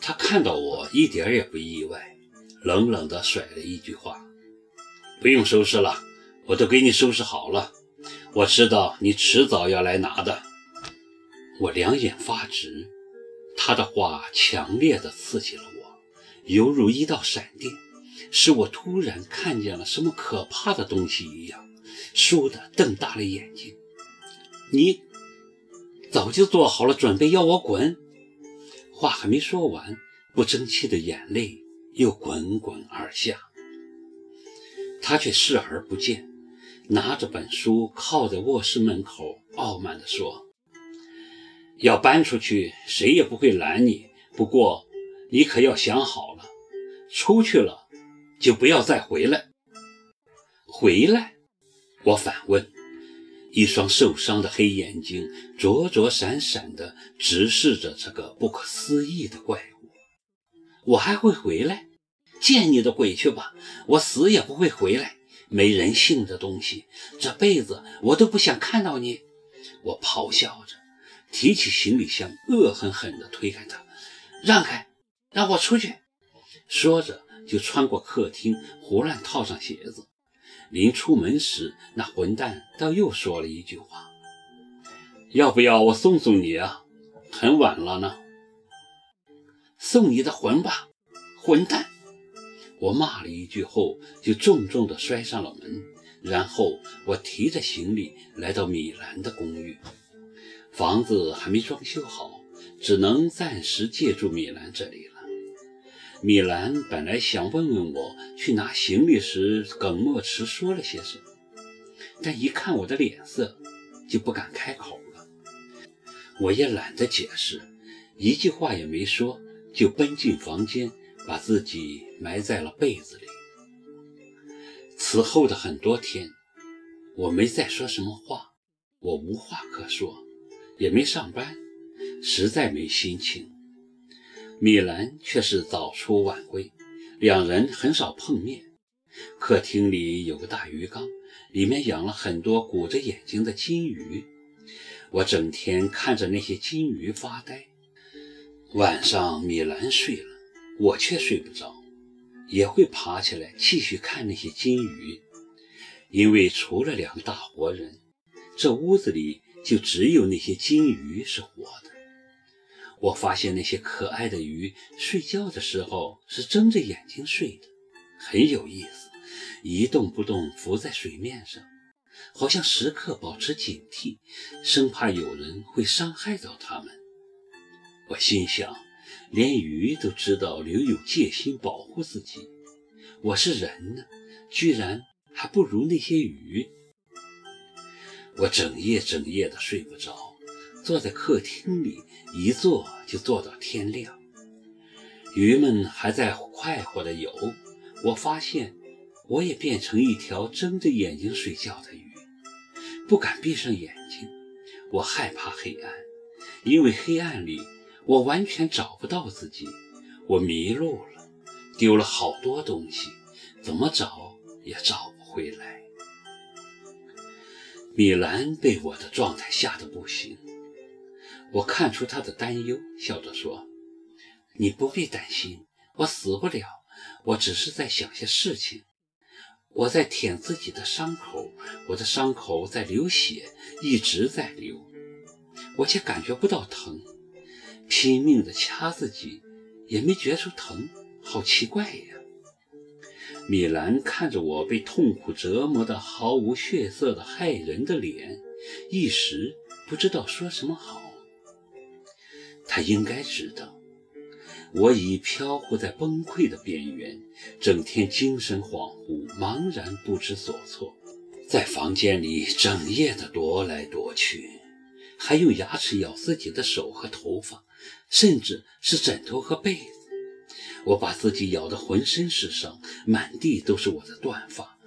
他看到我一点也不意外，冷冷地甩了一句话：“不用收拾了，我都给你收拾好了。我知道你迟早要来拿的。”我两眼发直，他的话强烈地刺激了我，犹如一道闪电，使我突然看见了什么可怕的东西一样，倏地瞪大了眼睛。你早就做好了准备要我滚？话还没说完，不争气的眼泪又滚滚而下。他却视而不见，拿着本书靠在卧室门口，傲慢地说。要搬出去，谁也不会拦你。不过，你可要想好了，出去了就不要再回来。回来？我反问。一双受伤的黑眼睛灼灼闪闪地直视着这个不可思议的怪物。我还会回来？见你的鬼去吧！我死也不会回来。没人性的东西，这辈子我都不想看到你！我咆哮着。提起行李箱，恶狠狠地推开他，让开，让我出去。说着，就穿过客厅，胡乱套上鞋子。临出门时，那混蛋倒又说了一句话：“要不要我送送你啊？很晚了呢。”送你的魂吧，混蛋！我骂了一句后，就重重地摔上了门。然后，我提着行李来到米兰的公寓。房子还没装修好，只能暂时借住米兰这里了。米兰本来想问问我去拿行李时耿墨池说了些什么，但一看我的脸色，就不敢开口了。我也懒得解释，一句话也没说，就奔进房间，把自己埋在了被子里。此后的很多天，我没再说什么话，我无话可说。也没上班，实在没心情。米兰却是早出晚归，两人很少碰面。客厅里有个大鱼缸，里面养了很多鼓着眼睛的金鱼。我整天看着那些金鱼发呆。晚上米兰睡了，我却睡不着，也会爬起来继续看那些金鱼，因为除了两个大活人，这屋子里。就只有那些金鱼是活的。我发现那些可爱的鱼睡觉的时候是睁着眼睛睡的，很有意思，一动不动浮在水面上，好像时刻保持警惕，生怕有人会伤害到它们。我心想，连鱼都知道留有戒心保护自己，我是人呢，居然还不如那些鱼。我整夜整夜的睡不着，坐在客厅里一坐就坐到天亮。鱼们还在快活的游，我发现我也变成一条睁着眼睛睡觉的鱼，不敢闭上眼睛。我害怕黑暗，因为黑暗里我完全找不到自己，我迷路了，丢了好多东西，怎么找也找不回来。米兰被我的状态吓得不行，我看出他的担忧，笑着说：“你不必担心，我死不了，我只是在想些事情。我在舔自己的伤口，我的伤口在流血，一直在流，我却感觉不到疼，拼命地掐自己，也没觉出疼，好奇怪呀。”米兰看着我被痛苦折磨的毫无血色的骇人的脸，一时不知道说什么好。他应该知道，我已飘忽在崩溃的边缘，整天精神恍惚，茫然不知所措，在房间里整夜的踱来踱去，还用牙齿咬自己的手和头发，甚至是枕头和被子。我把自己咬得浑身是伤，满地都是我的断发，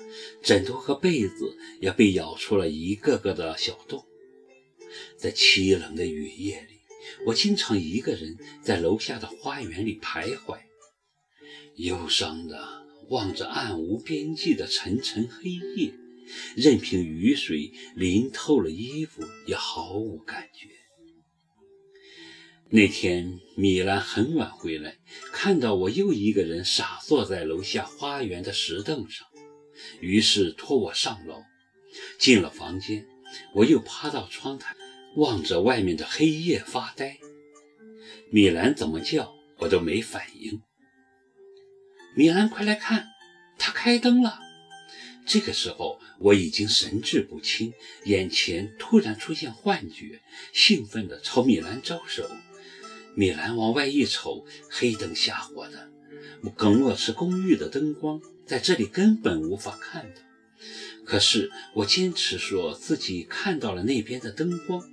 枕头和被子也被咬出了一个个的小洞。在凄冷的雨夜里，我经常一个人在楼下的花园里徘徊，忧伤地望着暗无边际的沉沉黑夜，任凭雨水淋透了衣服，也毫无感觉。那天米兰很晚回来，看到我又一个人傻坐在楼下花园的石凳上，于是托我上楼。进了房间，我又趴到窗台，望着外面的黑夜发呆。米兰怎么叫我都没反应。米兰，快来看，他开灯了。这个时候我已经神志不清，眼前突然出现幻觉，兴奋地朝米兰招手。米兰往外一瞅，黑灯瞎火的，耿洛池公寓的灯光在这里根本无法看到。可是我坚持说自己看到了那边的灯光，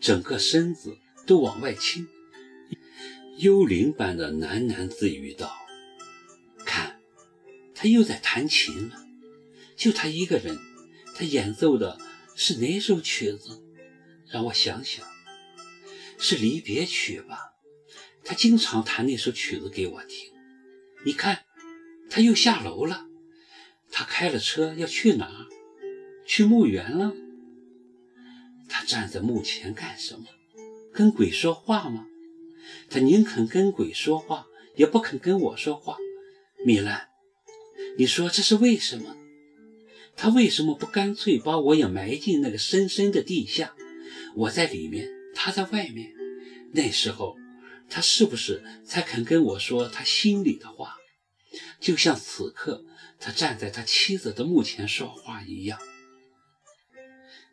整个身子都往外倾，幽灵般的喃喃自语道：“看，他又在弹琴了，就他一个人。他演奏的是哪首曲子？让我想想，是离别曲吧。他经常弹那首曲子给我听。你看，他又下楼了。”他开了车要去哪？去墓园了。站在墓前干什么？跟鬼说话吗？他宁肯跟鬼说话，也不肯跟我说话。米兰，你说这是为什么？他为什么不干脆把我也埋进那个深深的地下？我在里面，他在外面。那时候，他是不是才肯跟我说他心里的话？就像此刻。他站在他妻子的墓前说话一样，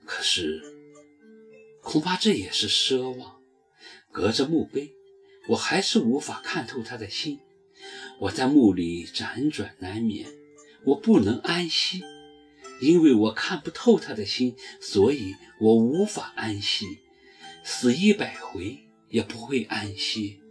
可是恐怕这也是奢望。隔着墓碑，我还是无法看透他的心。我在墓里辗转难眠，我不能安息，因为我看不透他的心，所以我无法安息，死一百回也不会安息。